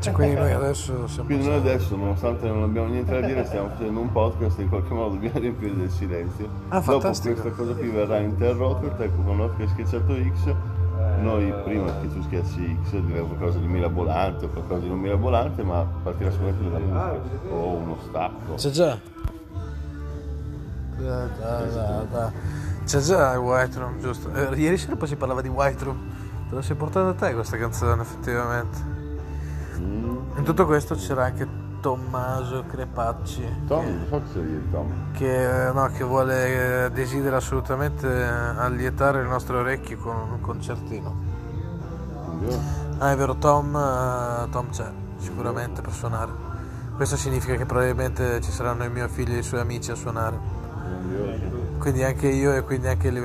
Cioè, quindi noi adesso siamo... Quindi noi adesso, nonostante non abbiamo niente da dire, stiamo facendo un podcast e in qualche modo dobbiamo riempire del silenzio. Ah, Dopo fantastico. questa cosa qui verrà interrotto, ecco con l'occhio che hai schiacciato X, noi prima che tu schiacci X diremo qualcosa di mirabolante o qualcosa di non mirabolante, ma partirà sicuramente dalla musica o uno stacco. C'è già. Da, da, da, da. C'è già il White Room, giusto? Eh, ieri sera poi si parlava di White Room. Te la sei portata a te questa canzone, effettivamente. In tutto questo c'era anche Tommaso Crepacci. Tom, non so Tom. Che, eh, no, che vuole, eh, desidera assolutamente eh, allietare le nostre orecchie con un concertino. Quindi, Ah, è vero, Tom, Tom c'è sicuramente per suonare. Questo significa che probabilmente ci saranno i miei figli e i suoi amici a suonare. quindi, Quindi anche io e quindi anche il